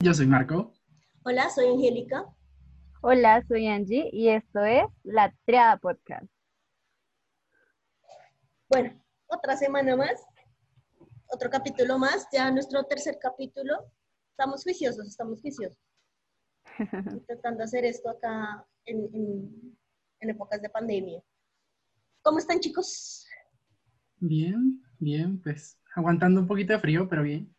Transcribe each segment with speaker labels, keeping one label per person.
Speaker 1: Yo soy Marco.
Speaker 2: Hola, soy Angélica.
Speaker 3: Hola, soy Angie y esto es La Triada Podcast.
Speaker 2: Bueno, otra semana más, otro capítulo más, ya nuestro tercer capítulo. Estamos juiciosos, estamos juiciosos. Intentando hacer esto acá en, en, en épocas de pandemia. ¿Cómo están, chicos?
Speaker 1: Bien, bien, pues aguantando un poquito de frío, pero bien.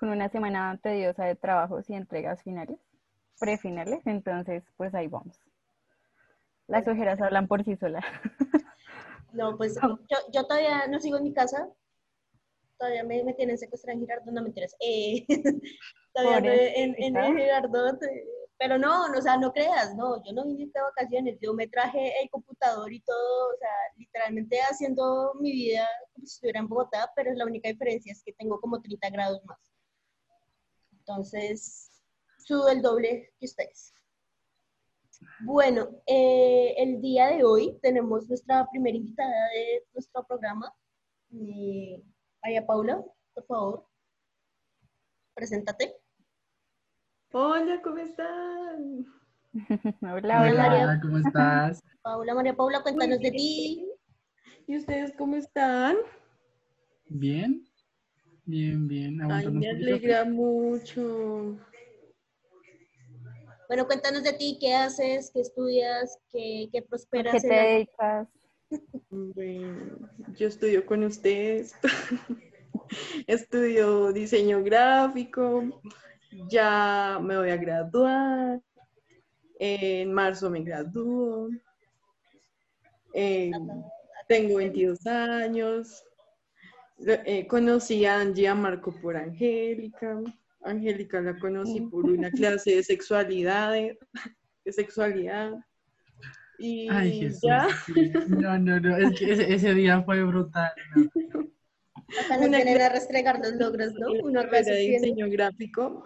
Speaker 3: Con una semana tediosa de trabajos y entregas finales, prefinales, entonces pues ahí vamos. Las ojeras hablan por sí solas.
Speaker 2: No, pues yo, yo todavía no sigo en mi casa. Todavía me, me tienen secuestrada en Girardot, no me interesa. Eh, todavía en, en, en Girardot. eh, pero no, no, o sea, no creas, no, yo no vine de vacaciones, yo me traje el computador y todo, o sea, literalmente haciendo mi vida como si estuviera en Bogotá, pero la única diferencia es que tengo como 30 grados más. Entonces, sudo el doble que ustedes. Bueno, eh, el día de hoy tenemos nuestra primera invitada de nuestro programa. Eh, Aya Paula, por favor, preséntate.
Speaker 4: Hola, ¿cómo están?
Speaker 3: hola,
Speaker 2: Hola,
Speaker 3: hola.
Speaker 2: María.
Speaker 1: ¿cómo estás?
Speaker 2: Paula, María Paula, cuéntanos de ti.
Speaker 4: ¿Y ustedes cómo están?
Speaker 1: Bien, bien, bien.
Speaker 4: Ay, me alegra mucho.
Speaker 2: Bueno, cuéntanos de ti, qué haces, qué estudias, qué, qué
Speaker 3: ¿Qué
Speaker 2: prosperas
Speaker 3: te
Speaker 2: en la-
Speaker 3: dedicas?
Speaker 4: Bueno, yo estudio con ustedes. Estudio diseño gráfico. Ya me voy a graduar. En marzo me gradúo. Eh, tengo 22 años. Eh, conocí a Angie a Marco por Angélica. Angélica la conocí por una clase de sexualidad. De, de sexualidad. Y
Speaker 1: Ay, Jesús.
Speaker 4: ya.
Speaker 1: sí. No, no, no, es que ese, ese día fue brutal. ¿no?
Speaker 2: Acá nos
Speaker 4: Una
Speaker 2: vienen a restregar los logros, ¿no? acá
Speaker 4: carrera de diseño gráfico.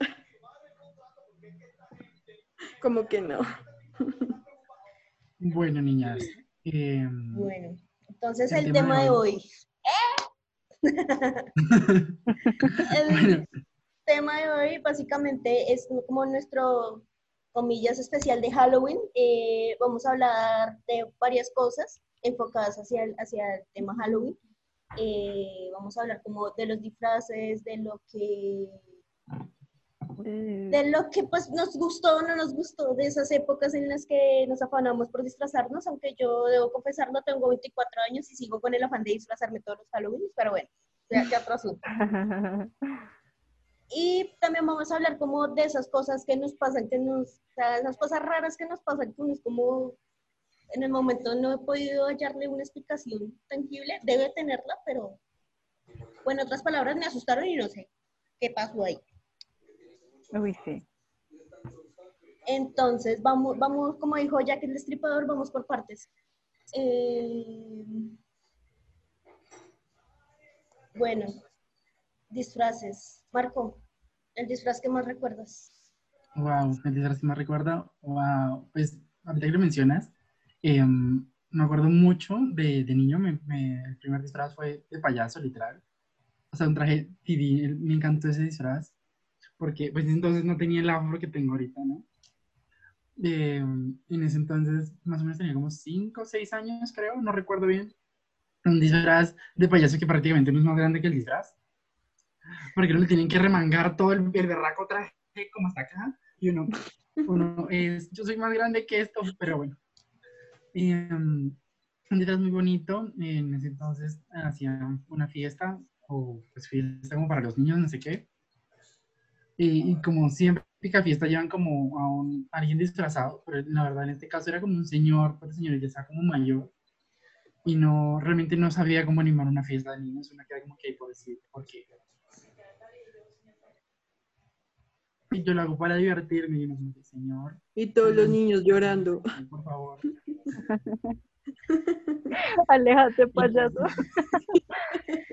Speaker 4: Como que no.
Speaker 1: Bueno, niñas. em,
Speaker 2: Bueno, entonces
Speaker 1: El
Speaker 2: el,
Speaker 1: tema
Speaker 2: tema
Speaker 1: de
Speaker 2: de
Speaker 1: hoy.
Speaker 2: hoy. El
Speaker 1: bueno,
Speaker 2: tema de hoy básicamente es como nuestro, comillas, especial de Halloween. Eh, vamos a hablar de varias cosas enfocadas hacia el, hacia el tema Halloween. Eh, vamos a hablar como de los disfraces, de lo que de lo que pues nos gustó o no nos gustó, de esas épocas en las que nos afanamos por disfrazarnos, aunque yo debo confesarlo, tengo 24 años y sigo con el afán de disfrazarme todos los Halloween, pero bueno, ya, ya otro asunto. Y también vamos a hablar como de esas cosas que nos pasan, que nos, o sea, esas cosas raras que nos pasan, que uno es como, en el momento no he podido hallarle una explicación tangible, debe tenerla, pero, bueno, en otras palabras, me asustaron y no sé qué pasó ahí.
Speaker 3: Uy, sí.
Speaker 2: Entonces, vamos, vamos, como dijo Jack el Destripador, vamos por partes. Eh, bueno, disfraces. Marco, el disfraz que más recuerdas.
Speaker 1: wow, el disfraz que me recuerda, wow, pues ahorita que lo mencionas, em, me acuerdo mucho de, de niño, me- me- el primer disfraz fue de payaso, literal. O sea, un traje me encantó ese disfraz, porque pues entonces no tenía el afro que tengo ahorita, ¿no? Em, en ese entonces, más o menos tenía como 5 o 6 años, creo, no recuerdo bien. Un disfraz de payaso que prácticamente no es más grande que el disfraz. Porque no le tienen que remangar todo el, el berraco traje como hasta acá. Y uno, uno es, yo soy más grande que esto, pero bueno. Um, un disfraz muy bonito. En ese entonces hacían una fiesta, o pues fiesta como para los niños, no sé qué. Y, y como siempre, típica fiesta llevan como a, un, a alguien disfrazado, pero la verdad en este caso era como un señor, pero el señor ya estaba como mayor. Y no, realmente no sabía cómo animar una fiesta de niños, una queda como que hay por decir, porque y yo lo hago para divertirme y que, señor,
Speaker 4: Y todos los niños llorando.
Speaker 1: por favor.
Speaker 3: Aléjate, payaso.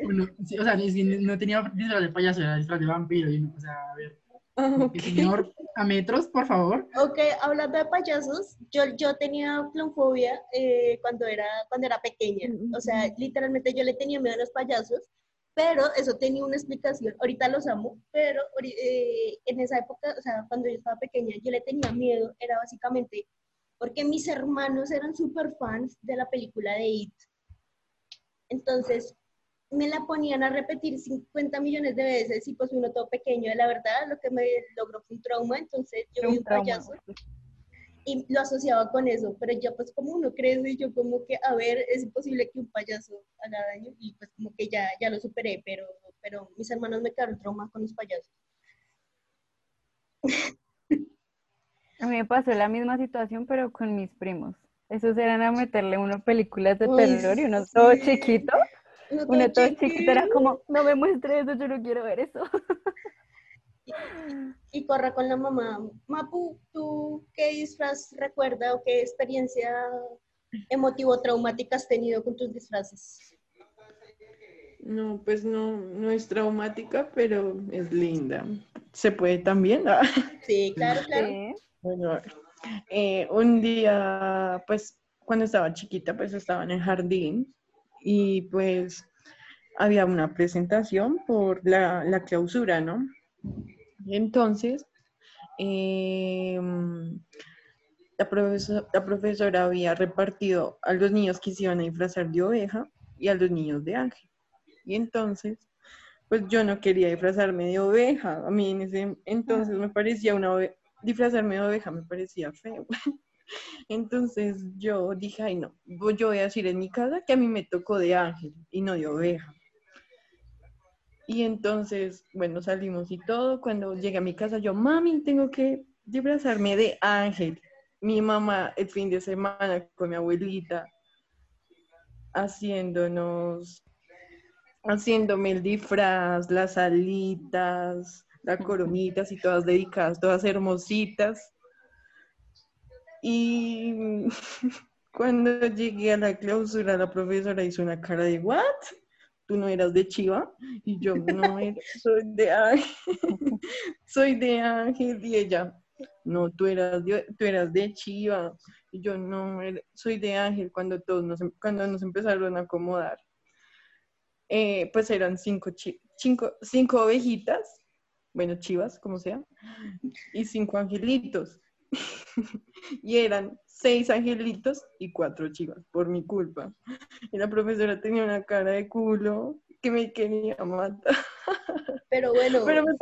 Speaker 1: Bueno, sí, o sea, no tenía disfraz de payaso, era disfraz de vampiro. Y o sea, a ver,
Speaker 4: Ah,
Speaker 1: como
Speaker 4: ok.
Speaker 1: que, señor, a metros, por favor.
Speaker 2: Ok, hablando de payasos, yo, yo tenía clonfobia eh, cuando, era, cuando era pequeña. O sea, literalmente yo le tenía miedo a los payasos pero eso tenía una explicación. Ahorita los amo, pero eh, en esa época, o sea, cuando yo estaba pequeña, yo le tenía miedo, era básicamente porque mis hermanos eran súper fans de la película de It. Entonces, me la ponían a repetir 50 millones de veces y pues uno todo pequeño, la verdad, lo que me logró fue un trauma, entonces yo vi un payaso y lo asociaba con eso, pero ya pues como uno crece, yo como que, a ver, es imposible que un payaso haga daño y pues como que ya, ya lo superé, pero, pero mis hermanos me quedaron trauma con los payasos.
Speaker 3: A mí me pasó la misma situación, pero con mis primos. Esos eran a meterle uno películas de terror y uno todo chiquito. Uno todo chiquito era como, no me muestre eso, yo no quiero ver eso.
Speaker 2: y, corra con la mamá. Mapu, ¿tú qué disfraz recuerda o qué experiencia emotivo traumática has tenido con tus disfraces?
Speaker 4: No, pues no, no es traumática, pero es linda. ¿Se puede también?
Speaker 2: Sí, claro, claro.
Speaker 4: Bueno, eh, un día, pues cuando estaba chiquita, pues estaba en el jardín y pues había una presentación por la, la clausura, ¿no? Entonces, em, la, profesora, había repartido a los niños que se iban a disfrazar de oveja y a los niños de ángel. Y entonces, pues yo no quería disfrazarme de oveja. A mí en ese entonces me parecía una oveja, disfrazarme de oveja me parecía feo. Entonces yo dije, ay no, yo voy a decir en mi casa que a mí me tocó de ángel y no de oveja. Y entonces, bueno, salimos y todo. Cuando llegué a mi casa, yo, mami, tengo que disfrazarme de ángel. Mi mamá el fin de semana con mi abuelita haciéndonos, haciéndome el disfraz, las alitas, las coronitas y todas dedicadas, todas hermositas. Y cuando llegué a la clausura, la profesora hizo una cara de, ¿what? tú no eras de Chiva y yo no soy de Ángel, soy de Ángel y ella, no, tú eras de, tú eras de Chiva y yo no, soy de Ángel cuando todos nos, em, cuando nos empezaron a acomodar. Eh, pues eran cinco, cinco, cinco ovejitas, bueno, chivas, como sea, y cinco angelitos. y eran seis angelitos y cuatro chivas, por mi culpa. Y la profesora tenía una cara de culo que me quería matar.
Speaker 2: Pero bueno.
Speaker 4: Pero me,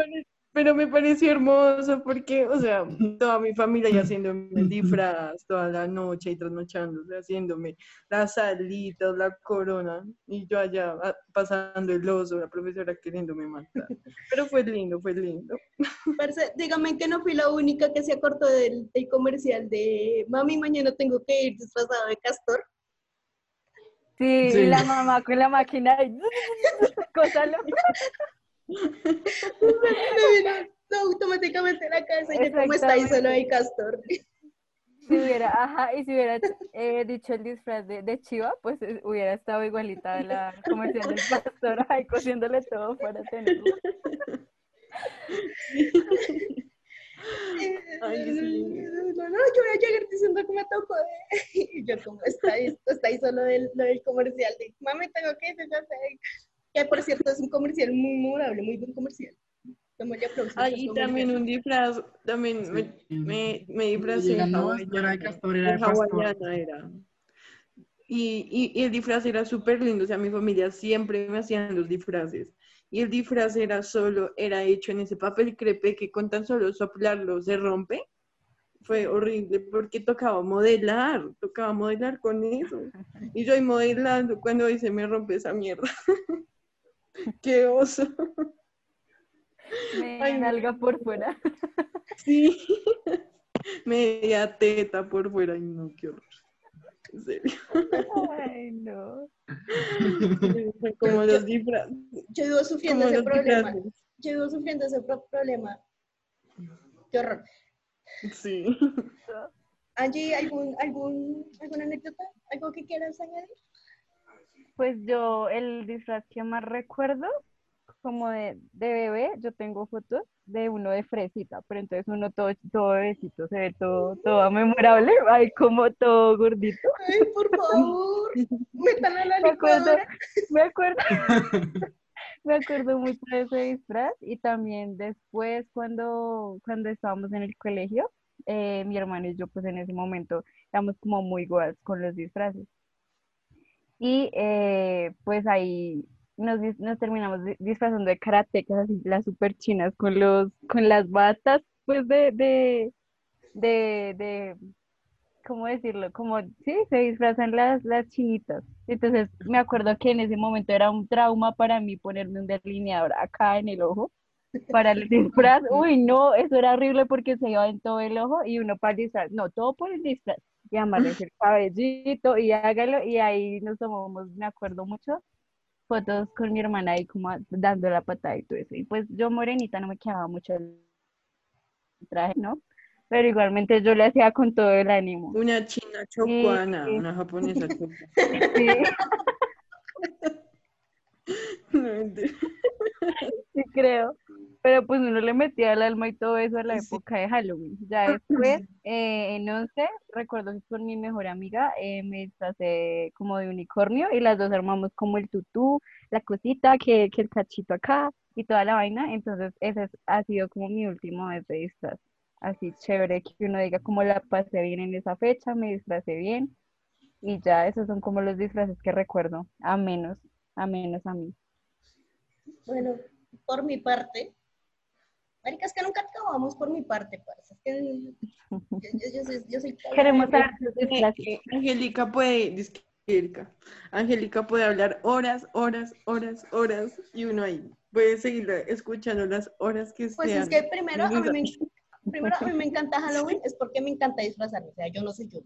Speaker 4: pero me pareció hermoso porque, o sea, toda mi familia ya haciéndome el disfraz toda la noche y trasnochándose, haciéndome las salitas, la corona, y yo allá ah, pasando el oso, la profesora queriéndome matar. Pero fue lindo, fue lindo.
Speaker 2: dígame que no fui la única que se acortó del, del comercial de Mami, mañana tengo que ir disfrazado de castor.
Speaker 3: Sí, la mamá con la máquina. Cosa
Speaker 2: automáticamente la casa y como está ahí solo hay castor.
Speaker 3: Si hubiera, ajá, y si hubiera eh, dicho el disfraz de, de Chiva, pues eh, hubiera estado igualita a la comercial del pastor, ahí cosiéndole todo para tenerlo.
Speaker 2: Ay, No, no, yo voy a llegar diciendo que me tocó de... Y yo como está ahí, está ahí solo del, del comercial de mami tengo que ir, que por cierto es un comercial muy memorable, muy buen comercial.
Speaker 4: Ah, y también un disfraz, también me, me, me disfrazé de hawaiana era. Y, y, y, el disfraz era súper lindo, o sea, mi familia siempre me hacían los disfraces. Y el disfraz era solo, era hecho en ese papel crepe que con tan solo soplarlo se rompe. Fue horrible porque tocaba modelar, tocaba modelar con eso. Y yo ahí modelando cuando hoy se me rompe esa mierda. Qué oso.
Speaker 3: Me algo por fuera.
Speaker 4: Sí. Media teta por fuera. y no, qué horror. En serio.
Speaker 3: Ay, no.
Speaker 4: Como los disfraces.
Speaker 2: Yo vivo sufriendo ese problema. Yo vivo sufriendo ese problema. Qué horror.
Speaker 4: Sí.
Speaker 2: Angie, ¿algún, algún, ¿alguna anécdota? ¿Algo que quieras añadir?
Speaker 3: Pues yo, el disfraz que más recuerdo, como de, de bebé, yo tengo fotos de uno de fresita, pero entonces uno todo, todo bebecito, se ve todo, todo memorable, ay, como todo gordito.
Speaker 2: Ay, por favor, métanlo a la
Speaker 3: me acuerdo, me acuerdo, me acuerdo mucho de ese disfraz y también después cuando, cuando estábamos en el colegio, eh, mi hermano y yo pues en ese momento éramos como muy guays con los disfraces. Y eh, pues ahí nos, nos terminamos disfrazando de karatecas, así las super chinas, con, los, con las batas pues de, de, de, de ¿cómo decirlo? Como, sí, se disfrazan las, las chinitas. Entonces, me acuerdo que en ese momento era un trauma para mí ponerme un delineador acá en el ojo para el disfraz. Uy, no, eso era horrible porque se iba en todo el ojo y uno para el disfraz, no, todo por el disfraz. Y amarles el cabellito y hágalo. Y ahí nos tomamos, me acuerdo mucho, fotos con mi hermana ahí como dando la patada y todo eso. Y pues yo morenita no me quedaba mucho el traje, ¿no? pero igualmente yo le hacía con todo el ánimo.
Speaker 4: Una china chocuana, una japonesa chocuana.
Speaker 3: Sí. sí, creo. Pero pues uno le metía el alma y todo eso a la época de Halloween. Ya después, eh, en 11, recuerdo que con mi mejor amiga eh, me disfrazé como de unicornio y las dos armamos como el tutú, la cosita, que, que el cachito acá y toda la vaina. Entonces, ese ha sido como mi último vez de disfraz así chévere que uno diga cómo la pasé bien en esa fecha, me disfracé bien y ya esos son como los disfraces que recuerdo, a menos, a menos a mí.
Speaker 2: Bueno, por mi parte, maricas que nunca acabamos por mi parte, parece que yo, soy,
Speaker 3: Queremos saber
Speaker 4: Angélica puede, Angélica puede hablar horas, horas, horas, horas y uno ahí puede seguir escuchando las horas que
Speaker 2: Pues es que primero a mí me, primero, a mí me encanta Halloween, es porque me encanta disfrazarme. O sea, yo no soy yo.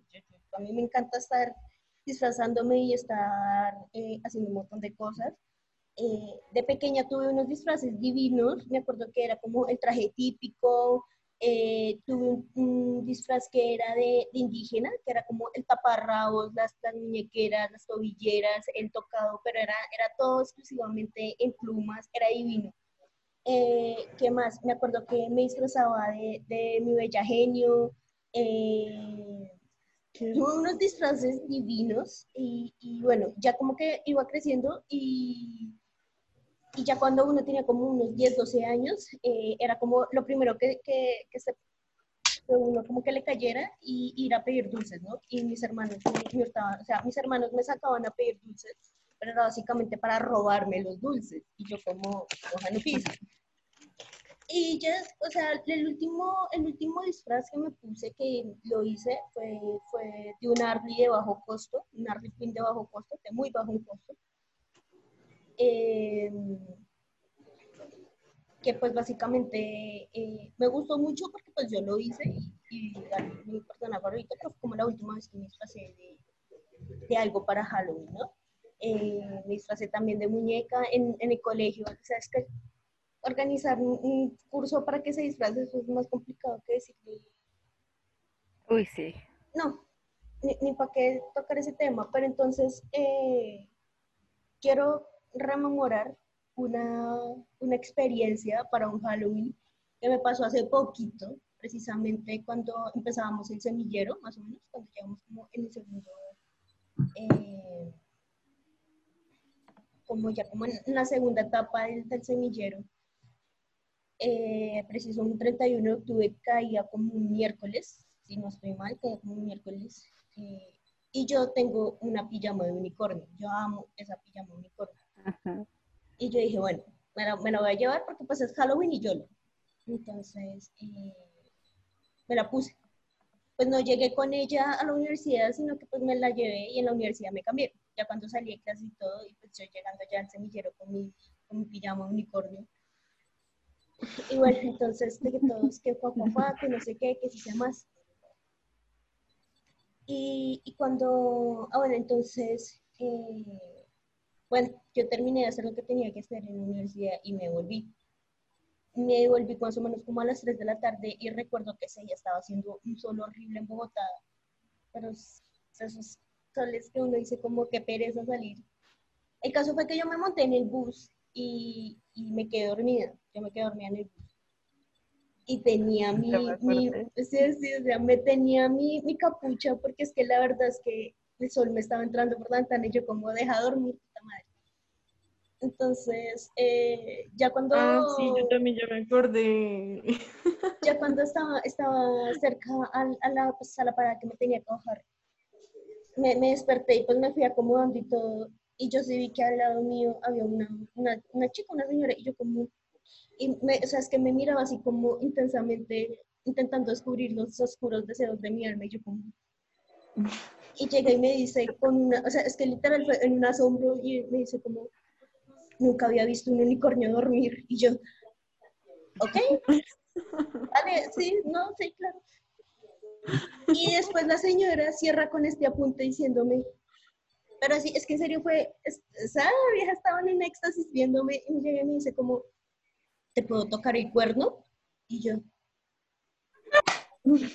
Speaker 2: a mí me encanta estar disfrazándome y estar eh, haciendo un montón de cosas. Eh, de pequeña tuve unos disfraces divinos. Me acuerdo que era como el traje típico. Eh, tuve un, disfraz que era de, indígena, que era como el taparrabos, las, las muñequeras, las tobilleras, el tocado, pero era, era todo exclusivamente en plumas, era divino. Eh, ¿Qué más? Me acuerdo que me disfrazaba de, de mi bella genio. Eh, unos disfraces divinos y, y, bueno, ya como que iba creciendo y, y, ya cuando uno tenía como unos 10, 12 años, eh, era como lo primero que, que, que, se, uno como que le cayera y ir a pedir dulces, ¿no? Y mis hermanos me, o sea, mis hermanos me sacaban a pedir dulces pero era básicamente para robarme los dulces. Y yo como, no piso. Y ya, o sea, el último, el último disfraz que me puse, que lo hice, fue, fue de un Arly de bajo costo, un Arly Queen de bajo costo, de muy bajo costo. Em, que pues básicamente eh, me gustó mucho porque pues yo lo hice y, y mi persona favorita, pero fue como la última vez que me disfrazé de, de algo para Halloween, ¿no? eh, me disfracé también de muñeca en, en el colegio. O sea, es que organizar un, curso para que se disfrace es más complicado que decirle.
Speaker 3: Uy, sí.
Speaker 2: No, ni, ni para qué tocar ese tema, pero entonces eh, quiero rememorar una, una experiencia para un Halloween que me pasó hace poquito, precisamente cuando empezábamos el semillero, más o menos, cuando llegamos como en el segundo eh, como ya como en la segunda etapa del, semillero. Eh, preciso un 31 de octubre caía como un miércoles, si no estoy mal, caía como un miércoles. Eh, y yo tengo una pijama de unicornio, yo amo esa pijama de unicornio. Y yo dije, bueno, la, me la, voy a llevar porque pues es Halloween y yo lo. Entonces, eh, me la puse. Pues no llegué con ella a la universidad, sino que pues me la llevé y en la universidad me cambié ya cuando salí de clase y todo, y pues yo llegando ya al semillero con mi, con mi pijama unicornio. Y bueno, entonces, de que todos, que papá, que no sé qué, que si sea más. Y, y cuando, ah, bueno, entonces, eh, bueno, yo terminé de hacer lo que tenía que hacer en la universidad y me volví. Me volví más o menos como a las 3 de la tarde y recuerdo que ese día estaba haciendo un sol horrible en Bogotá. Pero esos soles que uno dice como que pereza salir. El caso fue que yo me monté en el bus y, y me quedé dormida. Yo me quedé dormida en el bus. Y tenía mi, mi sí, sí, o sea, me tenía mi, mi, capucha porque es que la verdad es que el sol me estaba entrando por la ventana y yo como deja dormir. Entonces, eh, ya cuando...
Speaker 4: Ah, sí, yo también ya me acordé.
Speaker 2: Ya cuando estaba, estaba cerca a, a la, pues, a la parada que me tenía que bajar, me, me desperté y pues me fui acomodando y todo. Y yo sí vi que al lado mío había una, una, una chica, una señora, y yo como... Y me, o sea, es que me miraba así como intensamente, intentando descubrir los oscuros deseos de mi alma, y yo como... Y llega y me dice con una, o sea, es que literal fue en un asombro y me dice como, nunca había visto un unicornio dormir. Y yo, ok, vale, sí, no, sí, claro. Y después la señora cierra con este apunte diciéndome, pero sí, es que en serio fue, es- esa vieja estaba en éxtasis viéndome y me llega y me dice como, ¿te puedo tocar el cuerno? Y yo, y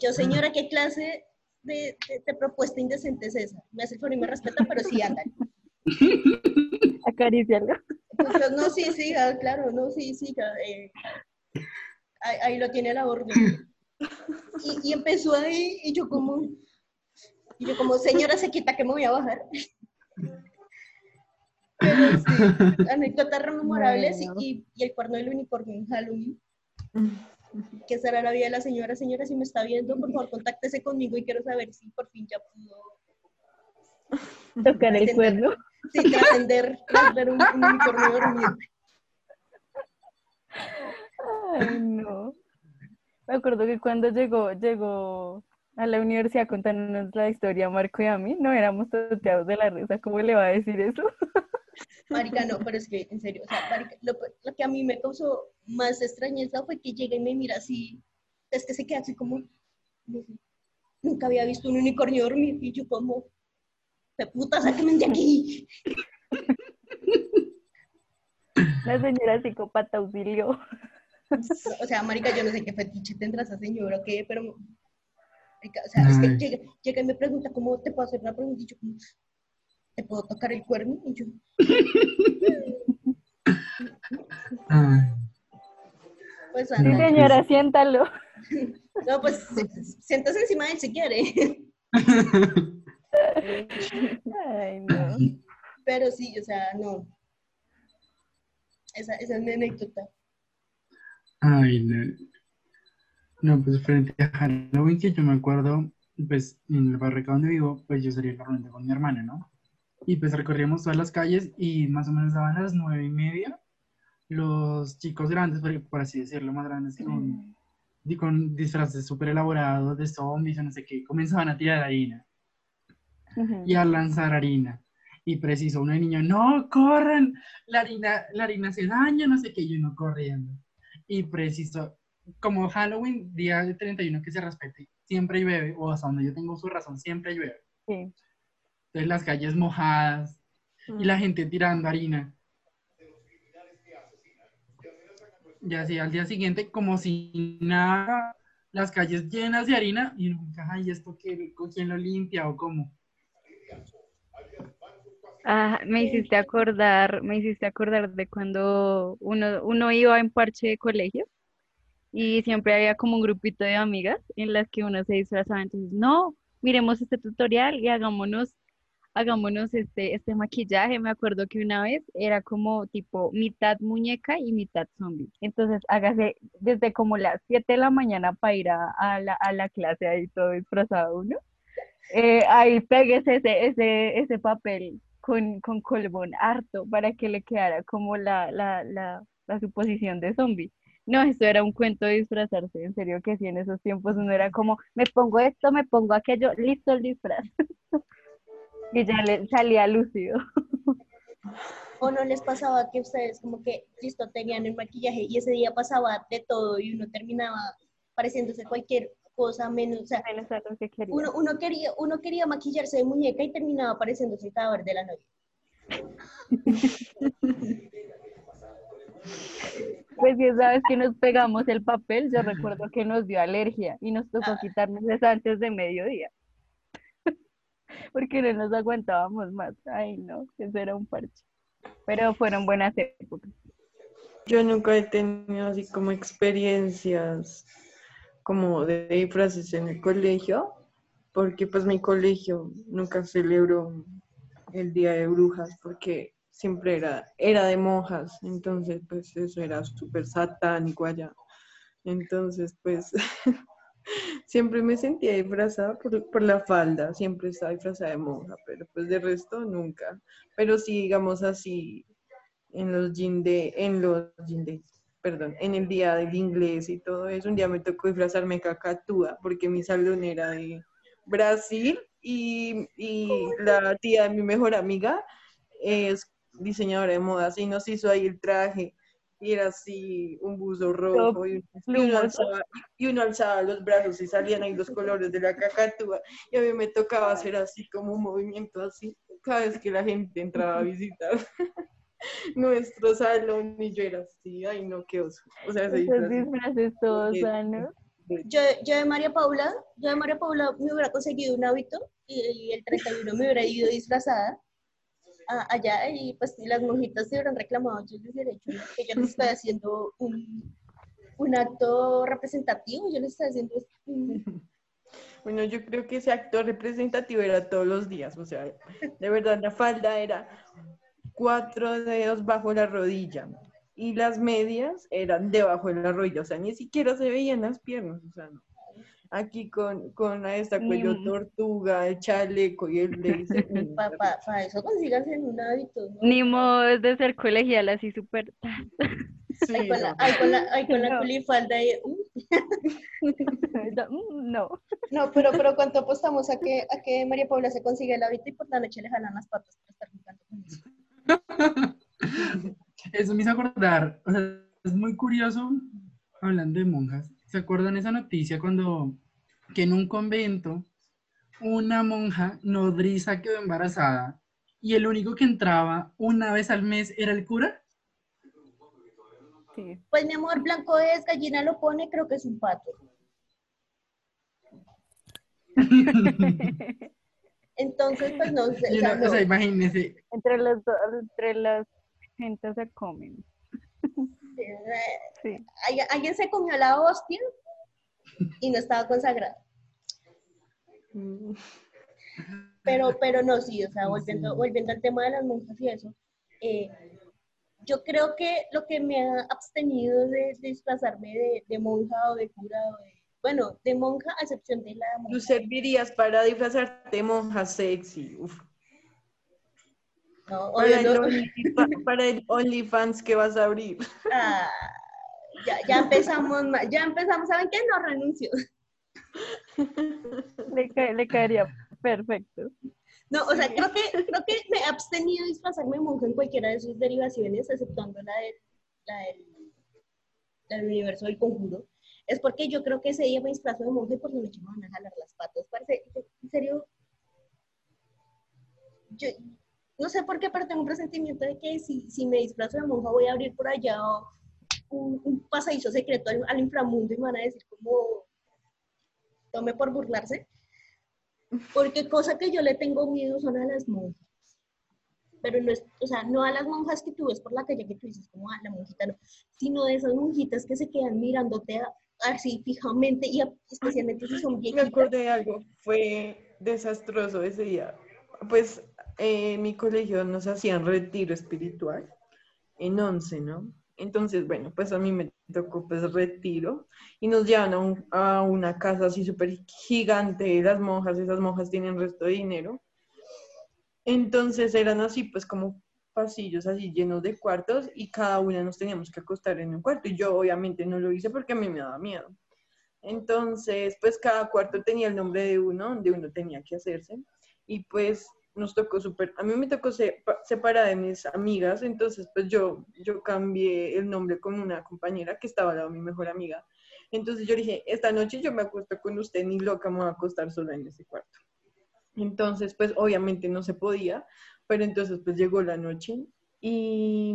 Speaker 2: yo, señora, ¿qué clase de, de- de propuesta indecente es esa? Me hace el favor y me respeta, pero sí, andan.
Speaker 3: Acariciarlo.
Speaker 2: Pues no, sí, sí, ah, claro, no, sí, sí, eh, ahí, ahí lo tiene la orden. Y, y empezó ahí, y yo como, y yo como, señora, se quita que me voy a bajar. Pero sí, anécdotas memorables y-
Speaker 3: Bueno.
Speaker 2: y, y el cuerno del unicornio en Halloween. Que será la vida de la señora. Señora, si me está viendo, por favor, contáctese conmigo y quiero saber si por fin ya pudo
Speaker 3: Tocar el cuerno.
Speaker 2: Sí, trascender, tras ver un, un unicornio dormido.
Speaker 3: Ay, no. Me acuerdo que cuando llegó, llegó a la universidad contándonos la historia Marco y a mí, no éramos toteados de la risa. ¿Cómo le va a decir eso?
Speaker 2: Marica, no, pero es que, en serio, o sea, marica, lo, lo que a mí me causó más extrañeza fue que llega y me mira así, es que se queda así como, nunca había visto un unicornio dormir, y yo como, de puta, sáquenme de aquí.
Speaker 3: La señora psicópata auxilio.
Speaker 2: O sea, marica, yo no sé qué fetiche tendrá esa señora o qué, pero, marica, o sea, es que llega, llega y me pregunta, ¿cómo te puedo hacer una pregunta? Y yo ¿te puedo tocar el cuerno? Y yo,
Speaker 1: Ay.
Speaker 2: pues,
Speaker 3: Sí, señora, siéntalo.
Speaker 2: No, pues, siéntase encima de él si quiere.
Speaker 3: Ay, no.
Speaker 2: Pero sí, o sea, no. Esa, esa es mi anécdota.
Speaker 1: Ay, no. No, pues frente a Halloween que yo me acuerdo, pues en el barrio acá donde vivo, pues yo salía normalmente con mi hermana, ¿no? Y pues recorríamos todas las calles y más o menos daban las nueve y media. Los chicos grandes, por, por así decirlo, más grandes, con, y con disfraces súper elaborados de zombies o no sé qué, comenzaban a tirar harina Y a lanzar harina. Y preciso, uno de niño, no, corran, la harina, la harina se daña, no sé qué, y uno corriendo. Y preciso, como Halloween, día de 31 que se respete, siempre llueve, o hasta donde yo tengo su razón, siempre llueve.
Speaker 3: Sí.
Speaker 1: Entonces las calles mojadas y la gente tirando harina. Y así al día siguiente, como si nada, las calles llenas de harina, y uno, ay, ¿esto qué, quién lo limpia o cómo?
Speaker 3: Ah, me hiciste acordar, me hiciste acordar de cuando uno, uno iba en parche de colegio y siempre había como un grupito de amigas en las que uno se disfrazaba. Entonces, no, miremos este tutorial y hagámonos, hagámonos este, este maquillaje. Me acuerdo que una vez era como tipo mitad muñeca y mitad zombie. Entonces, hágase desde como las 7 de la mañana para ir a, a la, a la clase ahí todo disfrazado uno. Eh, ahí pegues ese, ese, ese papel con, con colbón harto para que le quedara como la, la, la, la suposición de zombie. No, eso era un cuento de disfrazarse, en serio que sí, en esos tiempos uno era como, me pongo esto, me pongo aquello, listo el disfraz. y ya le salía lúcido.
Speaker 2: ¿O no les pasaba que ustedes como que, listo, tenían el maquillaje y ese día pasaba de todo y uno terminaba pareciéndose cualquier cosa menos, o sea,
Speaker 3: Menos a lo que quería.
Speaker 2: uno, uno, quería, uno quería maquillarse de muñeca y terminaba pareciéndose el cadáver de la novia.
Speaker 3: Pues si esa vez que nos pegamos el papel, yo recuerdo que nos dio alergia y nos tocó
Speaker 2: Ah.
Speaker 3: quitarnos eso antes de mediodía. Porque no nos aguantábamos más. Ay, no, eso era un parche. Pero fueron buenas épocas.
Speaker 4: Yo nunca he tenido así como experiencias como de disfraces en el colegio, porque pues mi colegio nunca celebró el Día de Brujas, porque siempre era, era de monjas, entonces pues eso era súper satánico allá. Entonces pues siempre me sentía disfrazada por, por, la falda, siempre estaba disfrazada de monja, pero pues de resto nunca. Pero sí, digamos así, en los de en los perdón, en el día del inglés y todo eso, un día me tocó disfrazarme cacatúa, porque mi salón era de Brasil y, y la tía de mi mejor amiga es diseñadora de modas y nos hizo ahí el traje y era así un buzo rojo y, uno alzaba, y, uno alzaba, los brazos y salían ahí los colores de la cacatúa y a mí me tocaba hacer así como un movimiento así cada vez que la gente entraba a visitar nuestro salón y yo era así, ay no, qué oso. O sea, se
Speaker 3: disfraces todos sanos.
Speaker 2: Yo, yo de María Paula, yo de María Paula me hubiera conseguido un hábito y, y el 31 me hubiera ido disfrazada allá y pues las monjitas se hubieran reclamado yo les hubiera dicho que yo les estoy haciendo un, un acto representativo, yo les estoy haciendo...
Speaker 4: Bueno, yo creo que ese acto representativo era todos los días, o sea, de verdad la falda era cuatro dedos bajo la rodilla y las medias eran debajo de la rodilla, o sea, ni siquiera se veían las piernas, o sea, no aquí con, con esta cuello tortuga, el chaleco y el lace.
Speaker 2: Para eso consíganse en un hábito. ¿no?
Speaker 3: Ni modo de ser colegial así súper.
Speaker 2: Sí, con, la, con la, con la culifalda ahí.
Speaker 3: Uh. no.
Speaker 2: No, pero, pero ¿cuánto apostamos a que, a que María Paula se consiga el hábito y por la noche le jalan las patas para estar jugando con
Speaker 1: eso? Eso me hizo acordar, o sea, es muy curioso, hablando de monjas, ¿se acuerdan esa noticia cuando que en un convento una monja nodriza quedó embarazada y el único que entraba una vez al mes era el cura.
Speaker 2: Sí. Pues mi amor, blanco es, gallina lo pone, creo que es un pato. Entonces, pues no sé.
Speaker 1: o sea, imagínese.
Speaker 3: Entre las, entre las gentes se comen.
Speaker 2: Sí. ¿Alguien se comió la hostia? y no estaba consagrado. Pero, pero no, sí, o sea, volviendo, volviendo al tema de las monjas y eso, eh, yo creo que lo que me ha abstenido de, desplazarme de, monja o de cura, bueno, de monja a excepción de la monja.
Speaker 4: Tú servirías para disfrazarte de monja sexy, No, para, el para, el OnlyFans que vas a abrir.
Speaker 2: Ah, ya, ya empezamos, ya empezamos, ¿saben qué? No renuncio.
Speaker 3: Le, le caería perfecto.
Speaker 2: No, o sea, creo que, creo que me he abstenido de disfrazarme de monja en cualquiera de sus derivaciones, exceptuando la del, la del, universo del conjuro. Es porque yo creo que ese día me disfrazo de monja y por la noche me van a jalar las patas. Parece, en serio, yo no sé por qué, pero tengo un presentimiento de que si, si me disfrazo de monja voy a abrir por allá un, pasadizo secreto al, inframundo y me van a decir como, tome por burlarse. Porque cosa que yo le tengo miedo son a las monjas. Pero no es, o sea, no a las monjas que tú ves por la calle que tú dices como a la monjita, no, sino de esas monjitas que se quedan mirándote así fijamente y especialmente si son viejitas.
Speaker 4: Me acordé de algo, fue desastroso ese día. Pues en mi colegio nos hacían retiro espiritual en once, ¿no? Entonces, bueno, pues a mí me tocó pues retiro y nos llevan a, una casa así súper gigante, las monjas, esas monjas tienen resto de dinero. Entonces eran así pues como pasillos así llenos de cuartos y cada una nos teníamos que acostar en un cuarto y yo obviamente no lo hice porque a mí me daba miedo. Entonces, pues cada cuarto tenía el nombre de uno, donde uno tenía que hacerse y pues nos tocó súper, a mí me tocó separar de mis amigas, entonces pues yo, yo cambié el nombre con una compañera que estaba al lado de mi mejor amiga. Entonces yo dije, esta noche yo me acuesto con usted, ni loca me voy a acostar sola en ese cuarto. Entonces pues obviamente no se podía, pero entonces pues llegó la noche y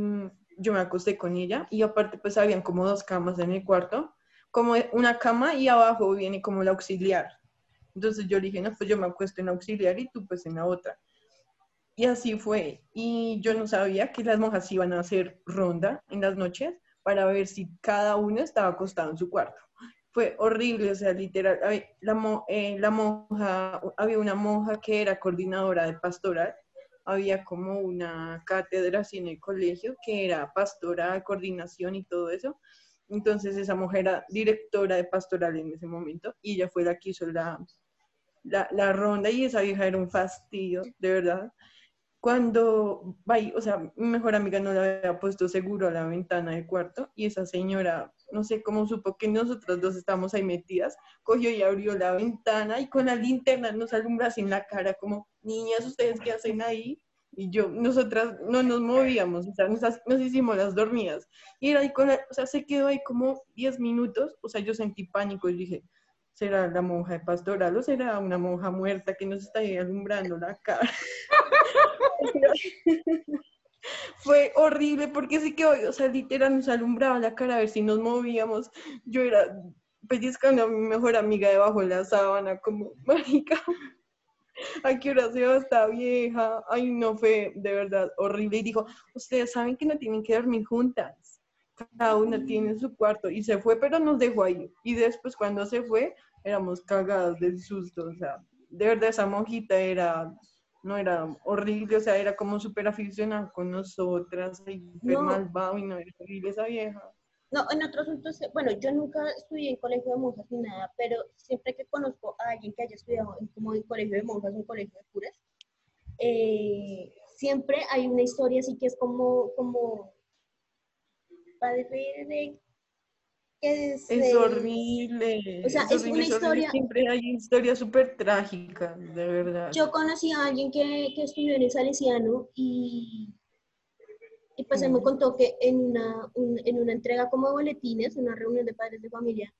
Speaker 4: yo me acosté con ella y aparte pues habían como dos camas en el cuarto, como una cama y abajo viene como la auxiliar. Entonces yo dije, no, pues yo me acuesto en auxiliar y tú pues en la otra. Y así fue. Y yo no sabía que las monjas iban a hacer ronda en las noches para ver si cada una estaba acostado en su cuarto. Fue horrible, o sea, literal. La, eh, la monja, había una monja que era coordinadora de pastoral, había como una cátedra así en el colegio que era pastora, coordinación y todo eso. Entonces esa mujer era directora de pastoral en ese momento y ella fue la que hizo la, la, la ronda y esa vieja era un fastidio, de verdad cuando, o sea, mi mejor amiga no le había puesto seguro a la ventana del cuarto y esa señora, no sé cómo supo que nosotros dos estábamos ahí metidas, cogió y abrió la ventana y con la linterna nos alumbra en la cara como, niñas, ¿ustedes qué hacen ahí? Y yo, nosotras no nos movíamos, o sea, nos, nos hicimos las dormidas. Y era ahí con, o sea, se quedó ahí como 10 minutos, o sea, yo sentí pánico y dije, ¿será la monja de pastoral o será una monja muerta que nos está ahí alumbrando la cara? Fue horrible porque sí que, o sea, literal nos alumbraba la cara a ver si nos movíamos. Yo era pellizcando a mi mejor amiga debajo de la sábana, como, marica, ¿a qué hora se va esta vieja? Ay, no, fue de verdad horrible. Y dijo, ustedes saben que no tienen que dormir juntas. Cada una tiene su cuarto. Y se fue, pero nos dejó ahí. Y después cuando se fue, éramos cagados del susto. O sea, de verdad esa monjita era no era horrible, o sea, era como súper aficionada con nosotras, y súper malvado, y no era horrible esa vieja.
Speaker 2: No, en otros asuntos, bueno, yo nunca estudié en colegio de monjas ni nada, pero siempre que conozco a alguien que haya estudiado en, como en colegio de monjas o en colegio de curas, eh, siempre hay una historia así que es como, como padre de
Speaker 4: es, horrible.
Speaker 2: O sea, es, una historia.
Speaker 4: Siempre hay historias súper trágicas, de verdad.
Speaker 2: Yo conocí a alguien que, que estudió en el Salesiano y, y pues él me contó que en una, en una entrega como de boletines, en una reunión de padres de familia.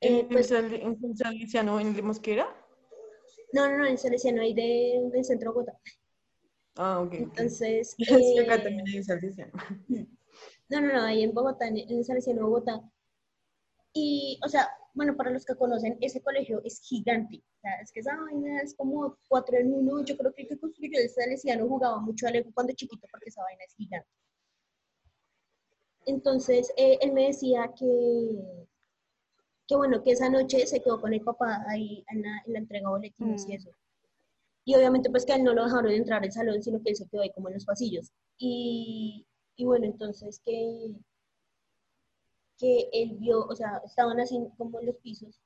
Speaker 4: ¿En, eh, pues, ¿En Salesiano en Mosquera?
Speaker 2: No, no, no, en Salesiano, ahí de, del centro de Bogotá.
Speaker 4: Ah, ok.
Speaker 2: Entonces.
Speaker 4: Sí, acá eh, también hay Salesiano.
Speaker 2: No, no, no, ahí en Bogotá, en el Salesiano Bogotá y, o sea, bueno, para los que conocen, ese colegio es gigante. O sea, es que esa vaina es como cuatro en uno. Yo creo que el que construyó el Salesiano jugaba mucho a Lego cuando chiquito porque esa vaina es gigante. Entonces, eh, él me decía que, que, bueno, que esa noche se quedó con el papá ahí en la, en la entrega de boletines y mm. eso. Y obviamente, pues que a él no lo dejaron entrar al salón, sino que él se quedó ahí como en los pasillos. Y, y bueno, entonces que que él vio, o sea, estaban así como en los pisos,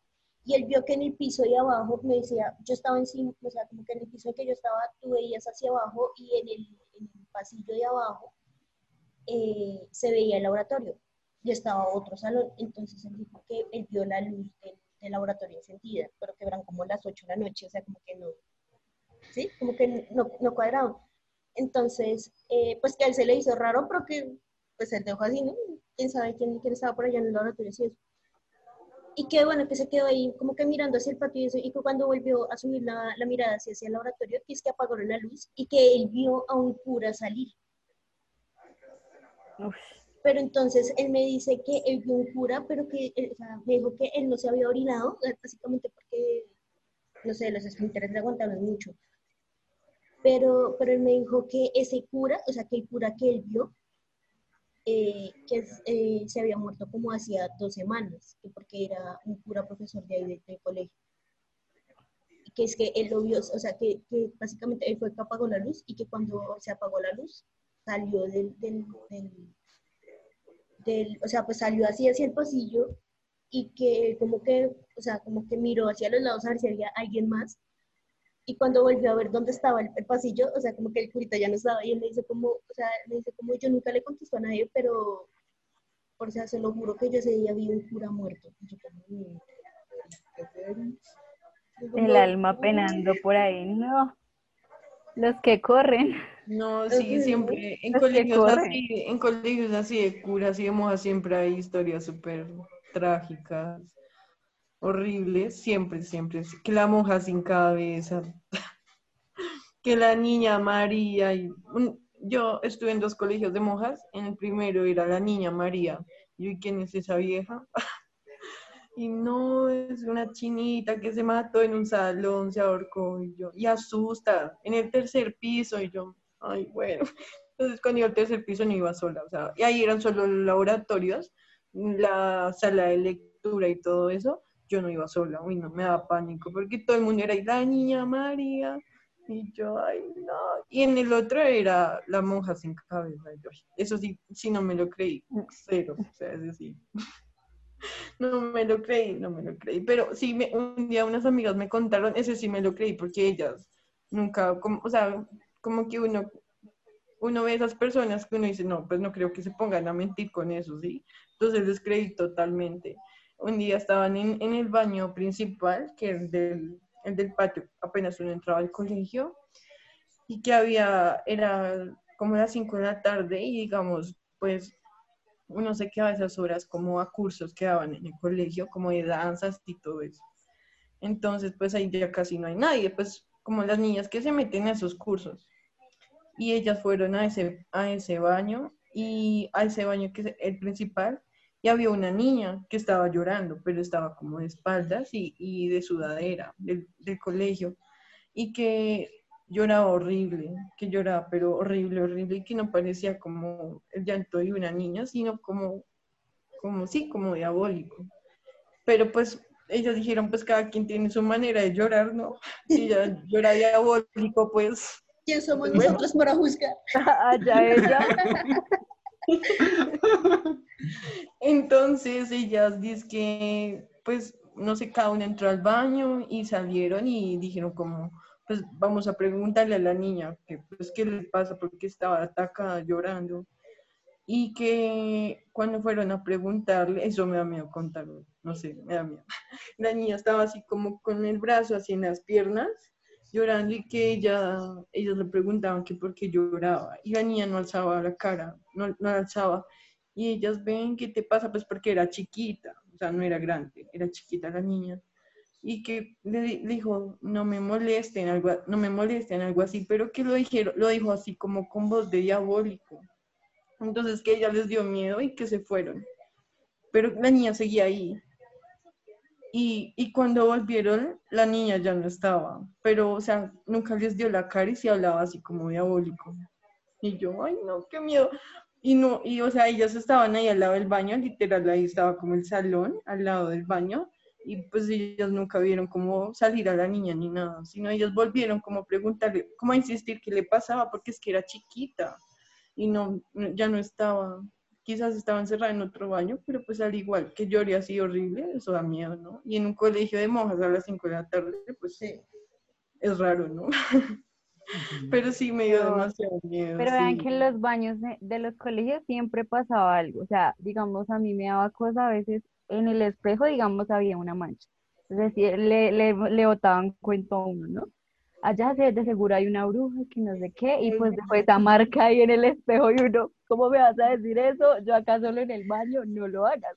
Speaker 2: y él vio que en el piso de abajo, me decía, yo estaba encima, o sea, como que en el piso que yo estaba, tú veías hacia abajo, y en el, pasillo de abajo eh, se veía el laboratorio, y estaba otro salón, entonces él dijo que él vio la luz del, laboratorio encendida, pero que eran como las 8 de la noche, o sea, como que no, ¿sí? Como que no, no. Entonces, eh, pues que a él se le hizo raro, pero que pues él dejó así, ¿no? Quién sabe quién, quién estaba por allá en el laboratorio y eso. Y que bueno, que se quedó ahí como que mirando hacia el patio y eso, y que cuando volvió a subir la, la mirada hacia, hacia, el laboratorio, que es que apagó la luz y que él vio a un cura salir. Pero entonces él me dice que él vio un cura, pero que o sea, me dijo que él no se había orinado, eh, básicamente porque, no sé, los esfínteres le aguantaron mucho. Pero, pero él me dijo que ese cura, o sea, que el cura que él vio, eh, que eh, se había muerto como hacía dos semanas, porque era un cura profesor de ahí del colegio. Que es que él lo vio, o sea, que, que, básicamente él fue que apagó la luz y que cuando se apagó la luz salió del, del, del, o sea, pues salió así hacia el pasillo y que como que, o sea, como que miró hacia los lados a ver si había alguien más y cuando volvió a ver dónde estaba el, pasillo, o sea, como que el curita ya no estaba, y él le dice como, o sea, le dice como, yo nunca le contestó a nadie, pero, por sea, se lo juro que yo ese día vi un cura muerto.
Speaker 3: el alma penando por ahí, no. Los que corren.
Speaker 4: No, sí, siempre. En colegios, así, en colegios así de curas y de monjas siempre hay historias súper trágicas horrible, siempre, siempre, que la monja sin cabeza, que la niña María, y yo estuve en dos colegios de monjas, en el primero era la niña María, y ¿quién es esa vieja? y no, es una chinita que se mató en un salón, se ahorcó, y yo, y asusta, en el tercer piso, y yo, ay, bueno, entonces cuando iba al tercer piso no iba sola, o sea, y ahí eran solo laboratorios, la sala de lectura y todo eso, yo no iba sola, uy, no, me daba pánico, porque todo el mundo era la niña María, Y yo, ay, no. Y en el otro era la monja sin cabeza. Eso sí, sí no me lo creí. Cero. O sea, es decir. No me lo creí, no me lo creí. Pero sí, me, un día unas amigas me contaron, ese sí me lo creí, porque ellas nunca, como, o sea, como que uno, uno ve esas personas que uno dice, no, pues no creo que se pongan a mentir con eso, ¿sí? Entonces les creí totalmente. Un día estaban en, en el baño principal, que es del, el del patio, apenas uno entraba al colegio, y que había, era como las 5 de la tarde, y digamos, pues uno se quedaba esas horas como a cursos que daban en el colegio, como de danzas y todo eso. Entonces, pues ahí ya casi no hay nadie, pues como las niñas que se meten a esos cursos. Y ellas fueron a ese, a ese baño, y a ese baño que es el principal, y había una niña que estaba llorando, pero estaba como de espaldas y, y de sudadera del, del colegio, y que lloraba horrible, que lloraba, pero horrible, horrible, y que no parecía como el llanto de una niña, sino como, como sí, como diabólico. Pero pues ellos dijeron, pues cada quien tiene su manera de llorar, ¿no? Si ella llora diabólico, pues...
Speaker 2: ¿Quién somos nosotros para juzgar?
Speaker 3: Allá ella.
Speaker 4: Entonces ellas dicen que, pues, no sé, cada una entró al baño y salieron y dijeron como, pues vamos a preguntarle a la niña que, pues, qué le pasa, porque estaba atacada, llorando. Y que cuando fueron a preguntarle, eso me da miedo contarlo, no sé, me da miedo. La niña estaba así como con el brazo así en las piernas, llorando y que ella, ellos le preguntaban que por qué lloraba. Y la niña no alzaba la cara, no, no la alzaba. Y ellas ven, ¿qué te pasa? Pues porque era chiquita, o sea, no era grande, era chiquita la niña y que le, dijo, no me molesten, algo, no me molesten, algo así, pero que lo, dijeron, lo dijo así como con voz de diabólico. Entonces que ella les dio miedo y que se fueron. Pero la niña seguía ahí. Y, y cuando volvieron, la niña ya no estaba. Pero, o sea, nunca les dio la cara y se hablaba así como diabólico. Y yo, ay, no, qué miedo. Y no, y o sea, ellas estaban ahí al lado del baño, literal, ahí estaba como el salón, al lado del baño y pues ellos nunca vieron cómo salir a la niña ni nada, sino ellos volvieron como a preguntarle, como a insistir qué le pasaba, porque es que era chiquita y no, ya no estaba, quizás estaba encerrada en otro baño, pero pues al igual que llore así horrible, eso da miedo, ¿no? Y en un colegio de monjas a las 5 de la tarde, pues sí, es raro, ¿no? pero sí me dio demasiado miedo.
Speaker 3: Pero vean que en los baños de, de los colegios siempre pasaba algo. O sea, digamos, a mí me daba cosa a veces en el espejo, digamos, había una mancha. Es decir, le, le, le botaban cuento a uno, ¿no? Allá se- de seguro hay una bruja que no sé qué, y pues dejó esa marca ahí en el espejo y uno, ¿cómo me vas a decir eso? Yo acá solo en el baño, no lo hagas.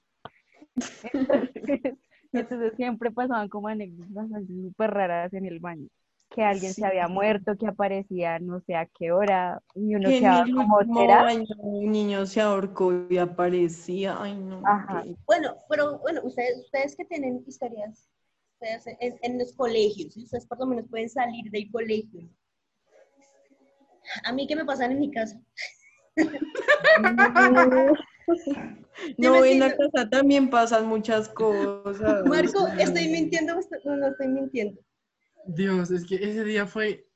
Speaker 3: Entonces, entonces siempre pasaban como anécdotas así súper raras en el baño. Que alguien
Speaker 4: Sí.
Speaker 3: se había muerto, que aparecía no sé a qué hora, y uno
Speaker 4: Que
Speaker 3: quedaba como, ¿será?
Speaker 4: baño un niño se ahorcó y aparecía, ay no.
Speaker 3: Ajá.
Speaker 4: qué-
Speaker 2: Bueno, pero bueno, ustedes, ustedes que tienen historias ustedes en, en los colegios, ¿sí? ustedes por lo menos pueden salir del colegio. A mí, ¿qué me pasan en mi casa?
Speaker 4: No, en la casa también pasan muchas cosas.
Speaker 2: Marco, ¿estoy mintiendo? No, no estoy mintiendo.
Speaker 1: Dios, es que ese día fue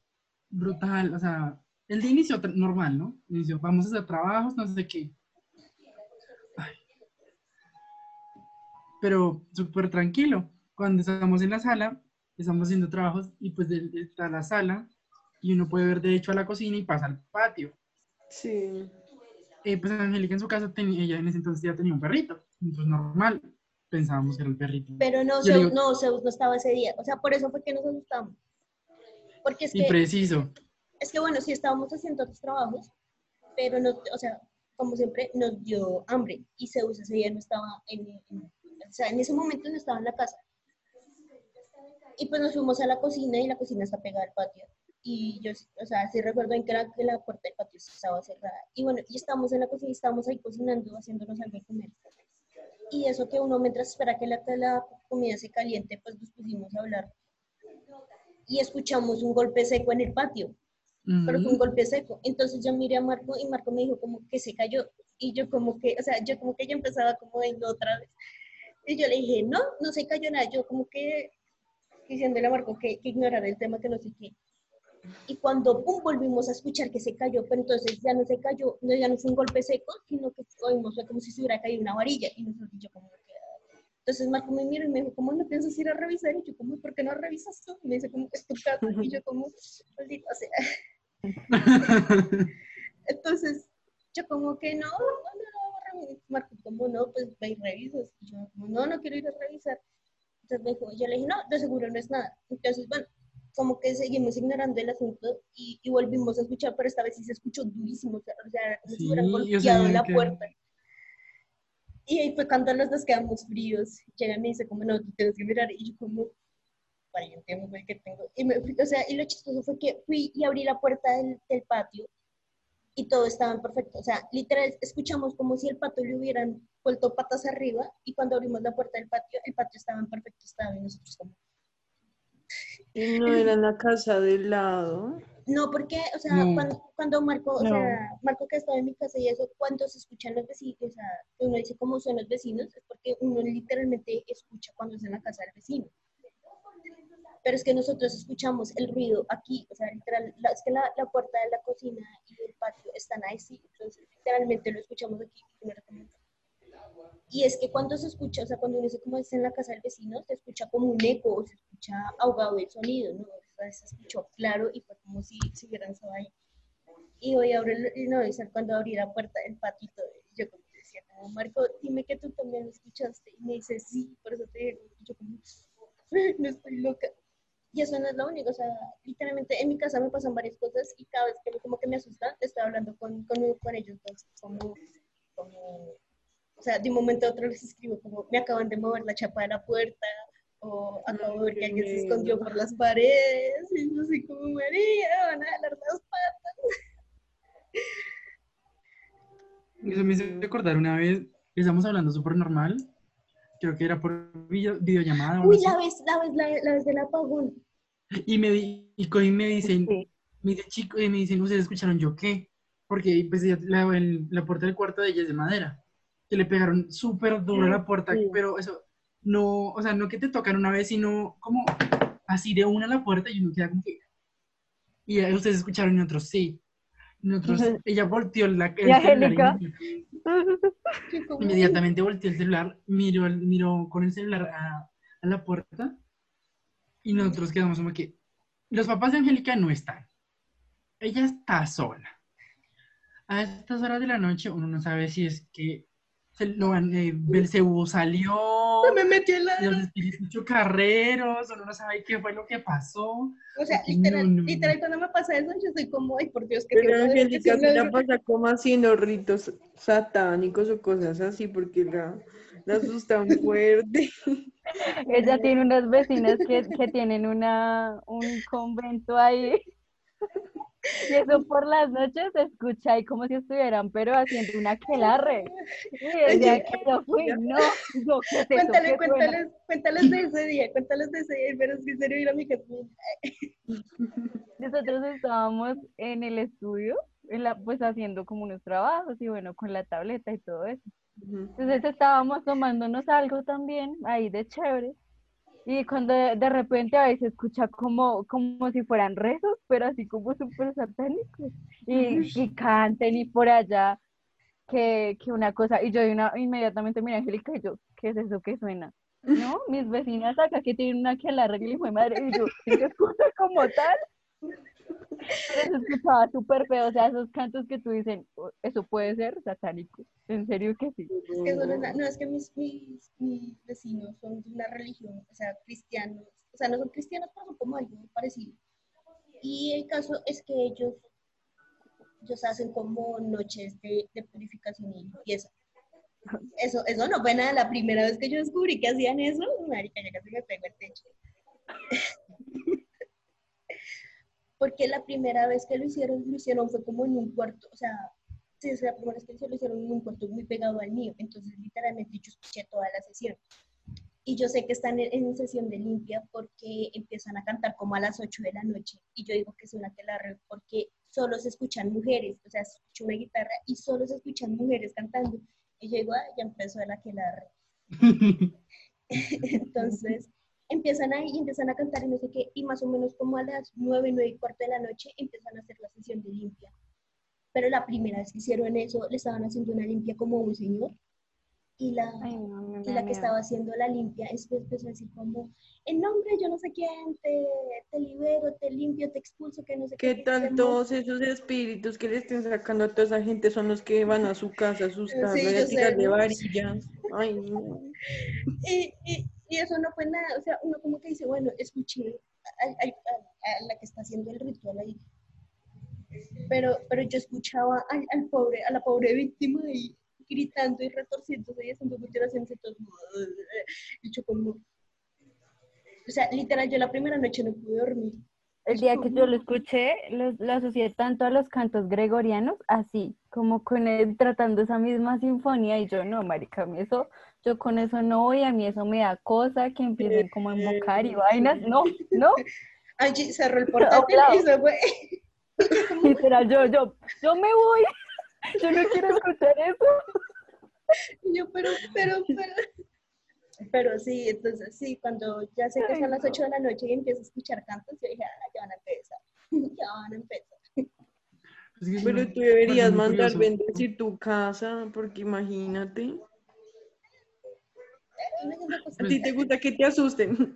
Speaker 1: brutal. O sea, el de inicio normal, ¿no? Inicio, vamos a hacer trabajos, no sé qué. Ay. Pero súper tranquilo. Cuando estamos en la sala, estamos haciendo trabajos y pues está la sala y uno puede ver de hecho a la cocina y pasa al patio.
Speaker 4: Sí.
Speaker 1: Eh, pues Angélica en su casa, tenía, ella en ese entonces ya tenía un perrito. Entonces normal, pensábamos que era el perrito.
Speaker 2: Pero no, Zeus,
Speaker 1: digo-
Speaker 2: no, Zeus no estaba ese día. O sea, por eso fue que nos asustamos. Porque es
Speaker 1: Y
Speaker 2: que,
Speaker 1: preciso.
Speaker 2: es que bueno, sí estábamos haciendo otros trabajos, pero no, o sea, como siempre, nos dio hambre. Y Zeus ese día no estaba en, en- o sea, en ese momento no estaba en la casa. Y pues nos fuimos a la cocina y la cocina está pegada al patio. Y yo, o sea, sí recuerdo en que la, que la puerta del patio estaba cerrada. Y bueno, y estábamos en la cocina, estábamos ahí cocinando, haciéndonos algo de comer. Y eso que uno mientras espera que la, la comida se caliente, pues nos pusimos a hablar. Y escuchamos un golpe seco en el patio, pero fue un golpe seco. Entonces yo miré a Marco y Marco me dijo como que se cayó. Y yo como que, o sea, yo como que ya empezaba como vengo otra vez. Y yo le dije, no, no se cayó nada. Yo como que diciéndole a Marco que, que ignorara el tema, que no sé qué. Y cuando pum, volvimos a escuchar que se cayó, pero entonces ya no se cayó, no, ya no fue un golpe seco, sino que oímos fue como si se hubiera caído una varilla. Y nosotros, yo como que... Entonces Marco me miró y me dijo, ¿cómo no piensas ir a revisar? Y yo como, ¿por qué no revisas tú? Y me dice, como, es tu casa. Y yo como, maldito sea. entonces, yo como que no, no, no, no, Marco, como no, pues ve y revisas. Y yo como, no, no quiero ir a revisar. Entonces me dijo, yo le dije, no, de seguro no es nada. Entonces, bueno, como que seguimos ignorando el asunto y, y, volvimos a escuchar, pero esta vez sí se escuchó durísimo, o sea, como si hubieran golpeado la que... puerta. Y ahí fue cuando los dos quedamos fríos. Llegan y me dice, como, no, tú tienes que mirar. Y yo como, valiente, mujer que tengo. Y, me, o sea, y lo chistoso fue que fui y abrí la puerta del, del patio y todo estaba perfecto. O sea, literal, escuchamos como si el patio le hubieran vuelto patas arriba y cuando abrimos la puerta del patio, el patio estaba en perfecto estado y nosotros como,
Speaker 4: ¿Y no era en la casa del lado?
Speaker 2: No, porque, o sea, no. cuando, cuando, Marco, no. o sea, Marco que estaba en mi casa y eso, cuando se escuchan los vecinos, o sea, uno dice cómo son los vecinos, es porque uno literalmente escucha cuando es en la casa del vecino. Pero es que nosotros escuchamos el ruido aquí, o sea, literal, es que la, la, puerta de la cocina y el patio están ahí, sí, entonces literalmente lo escuchamos aquí. Y es que cuando se escucha, o sea, cuando uno dice como es en la casa del vecino, se escucha como un eco, o se escucha ahogado el sonido, ¿no? O sea, se escuchó claro y fue como si, si hubieran estado ahí. Y hoy abrir, no, dice cuando abrí la puerta del patito, yo como decía, como, Marco, dime que tú también lo escuchaste. Y me dice, sí, por eso te digo, yo como, no estoy loca. Y eso no es lo único, o sea, literalmente en mi casa me pasan varias cosas y cada vez que me, como que me asustan, estoy hablando con, con, con ellos, entonces, como, como o sea, de un momento a otro les escribo como, me acaban de mover la chapa de la puerta, o acabo de ver que alguien se escondió por las paredes, y yo así como, María, van a jalar las patas.
Speaker 1: Eso me hizo recordar una vez, estamos hablando súper normal, creo que era por video, videollamada.
Speaker 2: Uy, la vez, la vez, la, la vez del apagón.
Speaker 1: Y me, y, me dicen, sí. me dice, chico, y me dicen, ¿ustedes escucharon yo qué? Porque pues la, el, la puerta del cuarto de ella es de madera que le pegaron súper duro a la puerta, sí. pero eso, no, o sea, no que te tocan una vez, sino como así de una a la puerta y uno queda como que... Y ustedes escucharon y otros sí. Y otros, ella volteó la, el celular inmediatamente volteó el celular, miró, miró con el celular a, a la puerta y nosotros quedamos como que los papás de Angélica no están. Ella está sola. A estas horas de la noche uno no sabe si es que se lo, eh, Belcebú salió.
Speaker 2: Se me metió en la...
Speaker 1: Los espíritus chocarreros, uno no sabe qué fue lo que pasó.
Speaker 2: O sea, literal, no, no. literal, cuando me pasa eso, yo soy como, ay, por Dios, que
Speaker 4: Pero Angélica se la pasa como haciendo ritos satánicos o cosas así, porque la, la asustan fuerte.
Speaker 3: Ella tiene unas vecinas que, que tienen una, un convento ahí. Y eso por las noches se escucha ahí como si estuvieran, pero haciendo una aquelarre. Y decía que yo fui, no, no, ¿qué es
Speaker 2: Cuéntale, eso? cuéntales, cuéntales de ese día, cuéntales de ese día, pero es que en serio ir a mi casa.
Speaker 3: Nosotros estábamos en el estudio, en la, pues haciendo como unos trabajos y bueno, con la tableta y todo eso. Entonces estábamos tomándonos algo también, ahí de chévere. Y cuando de, de, repente a veces escucha como, como si fueran rezos, pero así como súper satánicos. Y, y canten y por allá, que, que una cosa. Y yo una, inmediatamente miré a Angélica y yo, ¿qué es eso que suena? No, mis vecinas acá que tienen una que la regla y fue madre. Y yo, ¿qué escucha como tal? Pero se escuchaba súper feo, o sea, esos cantos que tú dicen, eso puede ser satánico, en serio que sí.
Speaker 2: No, es que mis, mis, mis, vecinos son de una religión, o sea, cristianos, o sea, no son cristianos, pero son como algo parecido. Y el caso es que ellos, ellos hacen como noches de, de purificación y limpieza. Eso, eso no fue nada, la primera vez que yo descubrí que hacían eso, marica, ya casi me pego el techo porque la primera vez que lo hicieron, lo hicieron fue como en un cuarto, o sea, sí, es la primera vez que lo hicieron en un cuarto muy pegado al mío, entonces literalmente yo escuché toda la sesión. Y yo sé que están en, sesión de limpia porque empiezan a cantar como a las 8 de la noche, y yo digo que es una telarre porque solo se escuchan mujeres, o sea, se escucha una guitarra y solo se escuchan mujeres cantando. Y yo digo, ah, ya empezó la aquelarre. entonces, empiezan ahí y empiezan a cantar y no sé qué, y más o menos como a las nueve, nueve y cuarto de la noche empiezan a hacer la sesión de limpia. Pero la primera vez que hicieron eso, le estaban haciendo una limpia como un señor, y la,
Speaker 3: Ay, no, me
Speaker 2: y la que estaba haciendo la limpia después empezó a decir como, en nombre de yo no sé quién, te, te libero, te limpio, te expulso, que no sé
Speaker 4: ¿Qué
Speaker 2: te
Speaker 4: todos esos espíritus que le estén sacando a toda esa gente son los que van a su casa a asustarlo
Speaker 2: Sí,
Speaker 4: y a tirarle
Speaker 2: ¿no?
Speaker 4: varillas? Ay, no.
Speaker 2: Y, y, y eso no fue nada, o sea, uno como que dice, bueno, escuché a, la que está haciendo el ritual ahí, pero, pero yo escuchaba al, al pobre, a la pobre víctima ahí gritando y retorciéndose y haciendo mutilaciones y todo, y yo como, o sea, literal, yo la primera noche no pude dormir.
Speaker 3: El día que yo lo escuché, lo, lo asocié tanto a los cantos gregorianos, así, como con él tratando esa misma sinfonía, y yo, no, marica, a mí eso, yo con eso no voy, a mí eso me da cosa, que empiecen como a invocar y vainas, no, no,
Speaker 2: Angie cerró el portátil y se fue.
Speaker 3: literal, yo, yo, yo me voy, yo no quiero escuchar eso.
Speaker 2: Y yo, pero, pero, pero. Pero sí, entonces sí, cuando ya sé que
Speaker 3: Ay,
Speaker 2: son las
Speaker 3: no.
Speaker 2: 8 de la noche y empiezo a escuchar cantos, yo dije, ah, ya van a empezar, ya van a empezar.
Speaker 1: Es
Speaker 4: Pero tú deberías mandar bendecir tu casa, porque imagínate. ¿A ti te gusta que te asusten?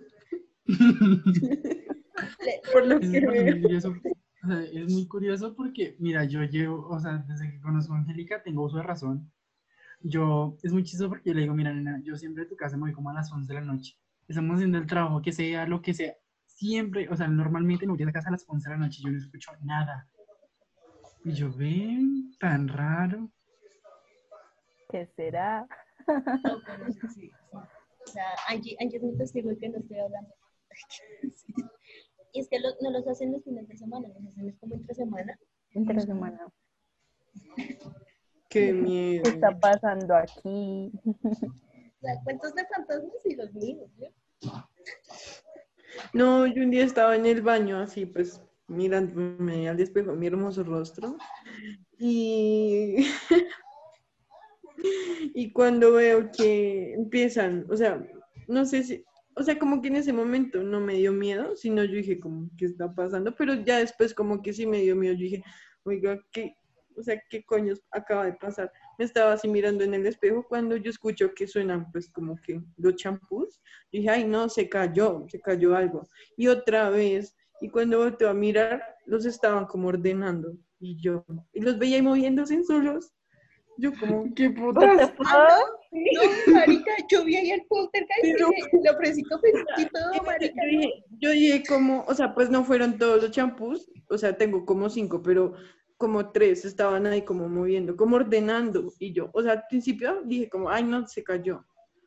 Speaker 2: Le-
Speaker 4: Por lo
Speaker 1: Es
Speaker 4: que
Speaker 1: me parece
Speaker 4: veo.
Speaker 1: muy curioso. o sea, es muy curioso porque, mira, yo llevo, o sea, desde que conozco a Angélica tengo uso de razón. Yo, es muy chistoso porque yo le digo, mira, nena, yo siempre a tu casa me voy como a las 11 de la noche. Estamos haciendo el trabajo que sea, lo que sea. Siempre, o sea, normalmente me voy a la casa a las 11 de la noche y yo no escucho nada. Y yo, ven, tan raro.
Speaker 3: ¿Qué será?
Speaker 2: No, pero sí, sí. O sea, Angie, Angie es mi testigo de que no estoy hablando. Y es que lo- no los hacen los fines de semana, los hacen es como entre semana.
Speaker 3: Entre semana.
Speaker 4: Qué miedo.
Speaker 3: ¿Qué está pasando aquí?
Speaker 2: O sea, cuentos de fantasmas y los míos, ¿no?
Speaker 4: No, yo un día estaba en el baño así, pues mirándome al espejo, mi hermoso rostro. Y, y cuando veo que empiezan, o sea, no sé si, o sea, como que en ese momento no me dio miedo, sino yo dije como, ¿qué está pasando? Pero ya después como que sí me dio miedo, yo dije, oiga, ¿qué, o sea, qué coño acaba de pasar? Me estaba así mirando en el espejo cuando yo escucho que suenan pues como que los champús. Dije, ay, no, se cayó, se cayó algo. Y otra vez, y cuando volteo a mirar, los estaban como ordenando. Y yo, y los veía ahí moviéndose solos. Yo como,
Speaker 1: ¿Qué putas?
Speaker 3: fuck?
Speaker 2: No, marica, yo vi ahí el poltergeist
Speaker 4: Pero-
Speaker 2: y le ofrecí y todo,
Speaker 4: yo
Speaker 2: marica.
Speaker 4: dije, yo dije como, o sea, pues no fueron todos los champús, o sea, tengo como cinco, pero como tres estaban ahí como moviendo, como ordenando. Y yo, o sea, al principio dije como, ay, no, se cayó.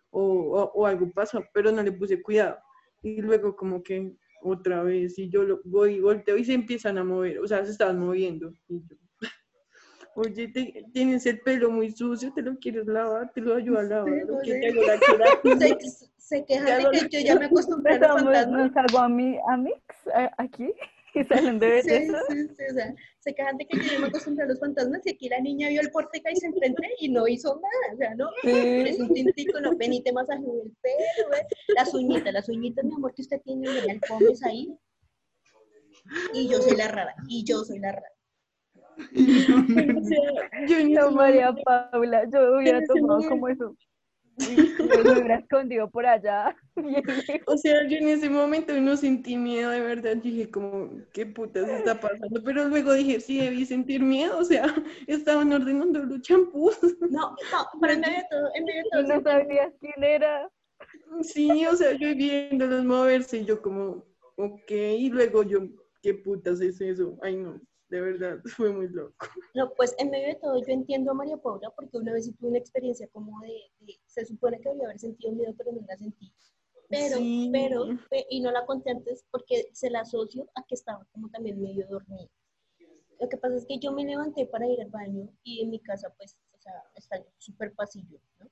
Speaker 4: O, o, o algo pasó, pero no le puse cuidado. Y luego como que otra vez, y yo lo, voy, volteo y se empiezan a mover, o sea, se estaban moviendo. Y yo, Oye, te- tienes el pelo muy sucio, te lo quieres lavar, te lo ayudo a lavar.
Speaker 2: Se, se quejan de que yo ya me acostumbré a los fantasmas.
Speaker 3: nos a mí, a Mix, a- aquí, y salen de
Speaker 2: Sí,
Speaker 3: belleza.
Speaker 2: sí, sí, o sea, se quejan de que yo ya me acostumbré a los fantasmas y aquí la niña vio el porteca y se enfrentó y no hizo nada, o sea, no, es un tintico, no, ven y te masajeo el pelo, ve. las uñitas, las uñitas, mi amor, que usted tiene, el pomes ahí, y yo soy la rara, y yo soy la rara.
Speaker 4: Yo
Speaker 3: No, María Paula, yo hubiera tomado como eso. Me hubiera escondido por allá.
Speaker 4: O sea, yo en ese momento no sentí miedo, de verdad. Dije como, ¿qué putas está pasando? Pero luego dije, sí, debí sentir miedo. O sea, estaban ordenando los champús.
Speaker 2: No, no, pero en medio de todo, en medio de todo,
Speaker 3: no sabías quién era.
Speaker 4: Sí, o sea, yo viéndolos moverse y yo como, ok. Y luego yo, ¿qué putas es eso? Ay, no, de verdad, fue muy loco.
Speaker 2: No, pues en medio de todo yo entiendo a María Paula porque una vez sí tuve una experiencia como de, de- se supone que debía haber sentido miedo, pero no la sentí. Pero,
Speaker 4: Sí.
Speaker 2: pero, pe- y no la conté antes porque se la asocio a que estaba como también medio dormida. Lo que pasa es que yo me levanté para ir al baño y en mi casa pues, o sea, está súper pasillo, ¿no?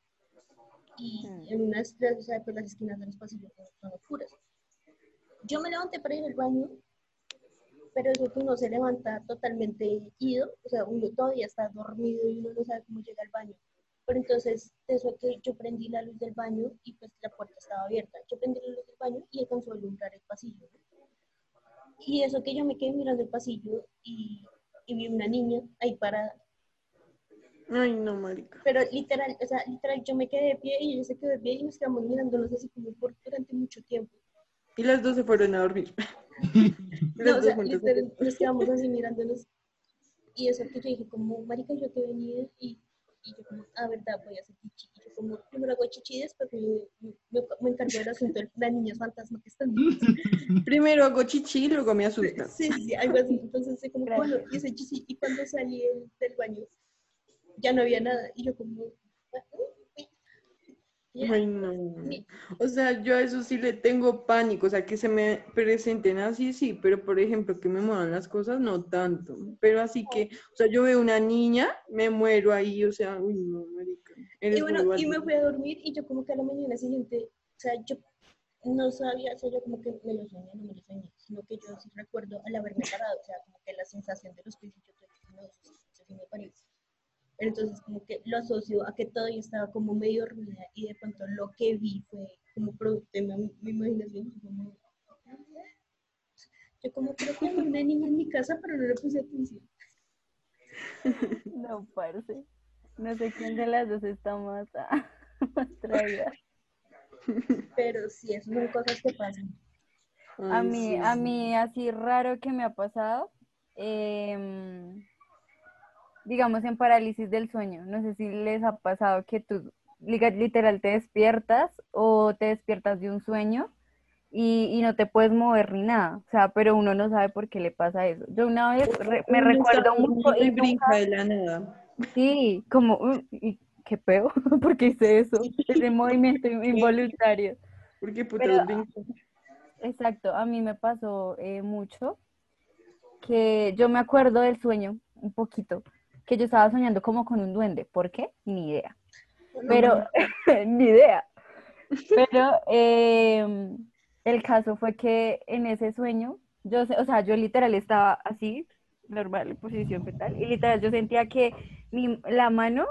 Speaker 2: Y
Speaker 3: Mm.
Speaker 2: en unas, de- o sea, pues las esquinas de los pasillos son- son oscuras. Yo me levanté para ir al baño pero eso que uno se levanta totalmente ido, o sea, uno todavía está dormido y uno no sabe cómo llega al baño. Pero entonces, eso que yo prendí la luz del baño y pues la puerta estaba abierta. Yo prendí la luz del baño y alcanzó a alumbrar el pasillo. Y eso que yo me quedé mirando el pasillo y, y vi una niña ahí parada.
Speaker 4: Ay, no, marica.
Speaker 2: Pero literal, o sea, literal, yo me quedé de pie y ella se quedó de pie y nos quedamos mirándonos así como por durante mucho tiempo.
Speaker 4: Y las dos se fueron a dormir.
Speaker 2: No, o sea, literal, nos quedamos así mirándonos. Y eso que yo dije, como, marica, yo te venía y, y yo como, ah, verdad, voy a hacer chichi. Y yo como, primero hago chichi y después me, me, me encargo del asunto de las niñas fantasma que están.
Speaker 4: Primero hago chichi y luego me asusta.
Speaker 2: Sí, sí, sí, algo así. Entonces, como,
Speaker 3: Gracias.
Speaker 2: bueno, hice chichi. Y cuando salí del- del baño, ya no había nada. Y yo como, ah,
Speaker 4: Ay, no. O sea, yo a eso sí le tengo pánico, o sea, que se me presenten así, sí, pero por ejemplo, que me muevan las cosas, no tanto. Pero así que, o sea, yo veo una niña, me muero ahí, o sea, uy, no, marica. Eres
Speaker 2: Y bueno, y me fui a dormir y yo como que a la mañana siguiente, o sea, yo no sabía, o sea, yo como que me lo soñé, no me lo soñé, sino que yo sí recuerdo al haberme parado, o sea, como que la sensación de los pies y yo tuve no, eso sí- eso sí me parece. Pero entonces como que lo asocio a que todo yo estaba como medio dormida y de pronto lo que vi fue como producto de mi, mi imaginación. Como, yo como creo que había una niña en mi casa, pero no le puse atención.
Speaker 3: No, parce. No sé quién de las dos está más, ah, más traída.
Speaker 2: Pero sí, esas son cosas que pasan.
Speaker 3: A mí,
Speaker 4: sí,
Speaker 3: a mí así raro que me ha pasado, em, digamos en parálisis del sueño. No sé si les ha pasado que tú literal te despiertas o te despiertas de un sueño y, y no te puedes mover ni nada. O sea, pero uno no sabe por qué le pasa eso. Yo una vez re- me
Speaker 4: Uno
Speaker 3: recuerdo mucho y nunca-
Speaker 4: de la nada.
Speaker 3: Sí, como, "Uy, y qué peo, porque hice eso, ese movimiento involuntario.
Speaker 4: Porque putas
Speaker 3: Pero-. Exacto, a mí me pasó eh, mucho que yo me acuerdo del sueño un poquito, que yo estaba soñando como con un duende. ¿Por qué? Ni idea. Pero, ni idea. Pero eh, el caso fue que en ese sueño, yo, o sea, yo literal estaba así, normal, en posición fetal, y literal yo sentía que mi, la mano,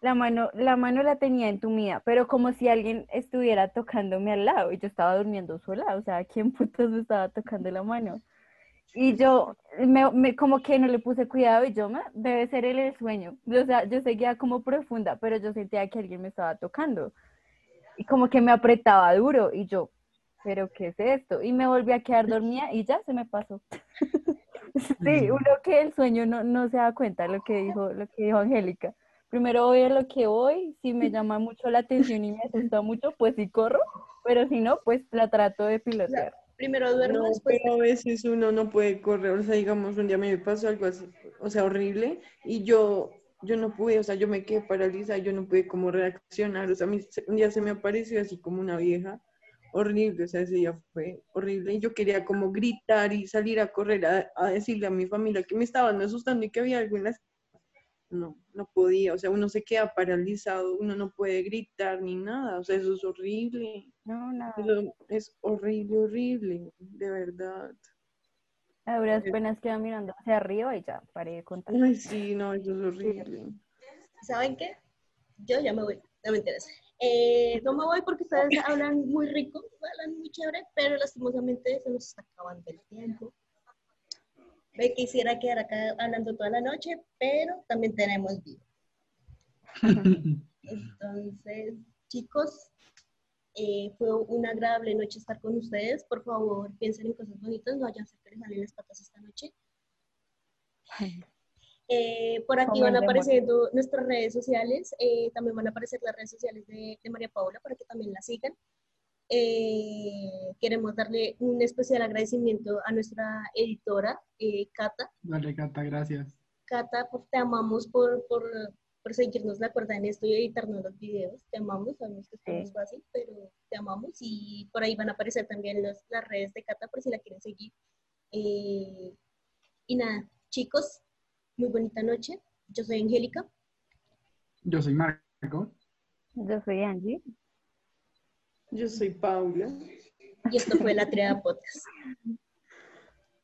Speaker 3: la mano, la mano la tenía entumida, pero como si alguien estuviera tocándome al lado, y yo estaba durmiendo sola, o sea, ¿quién putos me estaba tocando la mano? Y yo me, me- como que no le puse cuidado y yo me, debe ser el, el sueño. O sea, yo seguía como profunda, pero yo sentía que alguien me estaba tocando. Y como que me apretaba duro y yo, ¿pero qué es esto? Y me volví a quedar dormida y ya se me pasó. Sí, uno que el sueño no, no se da cuenta lo que dijo, lo que dijo Angélica. Primero voy a lo que voy, si me llama mucho la atención y me asusta mucho, pues sí corro, pero si no, pues la trato de pilotear.
Speaker 2: Primero duermo,
Speaker 4: No,
Speaker 2: después
Speaker 4: pero a veces uno no puede correr, o sea, digamos, un día me pasó algo así, o sea, horrible, y yo, yo no pude, o sea, yo me quedé paralizada, yo no pude como reaccionar, o sea, mí un día se me apareció así como una vieja, horrible, o sea, ese día fue horrible, y yo quería como gritar y salir a correr a, a decirle a mi familia que me estaban asustando y que había algo en las... No, no podía, o sea, uno se queda paralizado, uno no puede gritar ni nada, o sea, eso es horrible.
Speaker 3: No, nada.
Speaker 4: Es horrible, horrible, de verdad.
Speaker 3: A duras
Speaker 4: Eh.
Speaker 3: penas queda mirando hacia arriba y ya paré de contar.
Speaker 4: Ay, sí, no, eso es horrible.
Speaker 2: ¿Saben qué? Yo ya me voy, no me interesa. Eh, no me voy porque ustedes hablan muy rico, hablan muy chévere, pero lastimosamente se nos está acabando el tiempo. Me quisiera quedar acá hablando toda la noche, pero también tenemos vida. Entonces, chicos, eh, fue una agradable noche estar con ustedes. Por favor, piensen en cosas bonitas, no vayan a hacer que les salen las patas esta noche. Eh, por aquí van apareciendo nuestras redes sociales, eh, también van a aparecer las redes sociales de, de María Paula para que también la sigan. Eh, queremos darle un especial agradecimiento a nuestra editora, eh, Cata.
Speaker 1: Vale, Cata, gracias.
Speaker 2: Cata, pues, te amamos por, por, por seguirnos la cuerda en esto y editarnos los videos. Te amamos, sabemos que esto no es fácil, pero te amamos. Y por ahí van a aparecer también los- las redes de Cata por si la quieren seguir. Eh, y nada, chicos, muy bonita noche. Yo soy Angélica.
Speaker 1: Yo soy Marco.
Speaker 3: Yo soy Angie.
Speaker 4: Yo soy Paula.
Speaker 2: Y esto fue la Triada Podcast.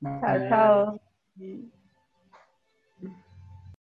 Speaker 3: Chao, chao.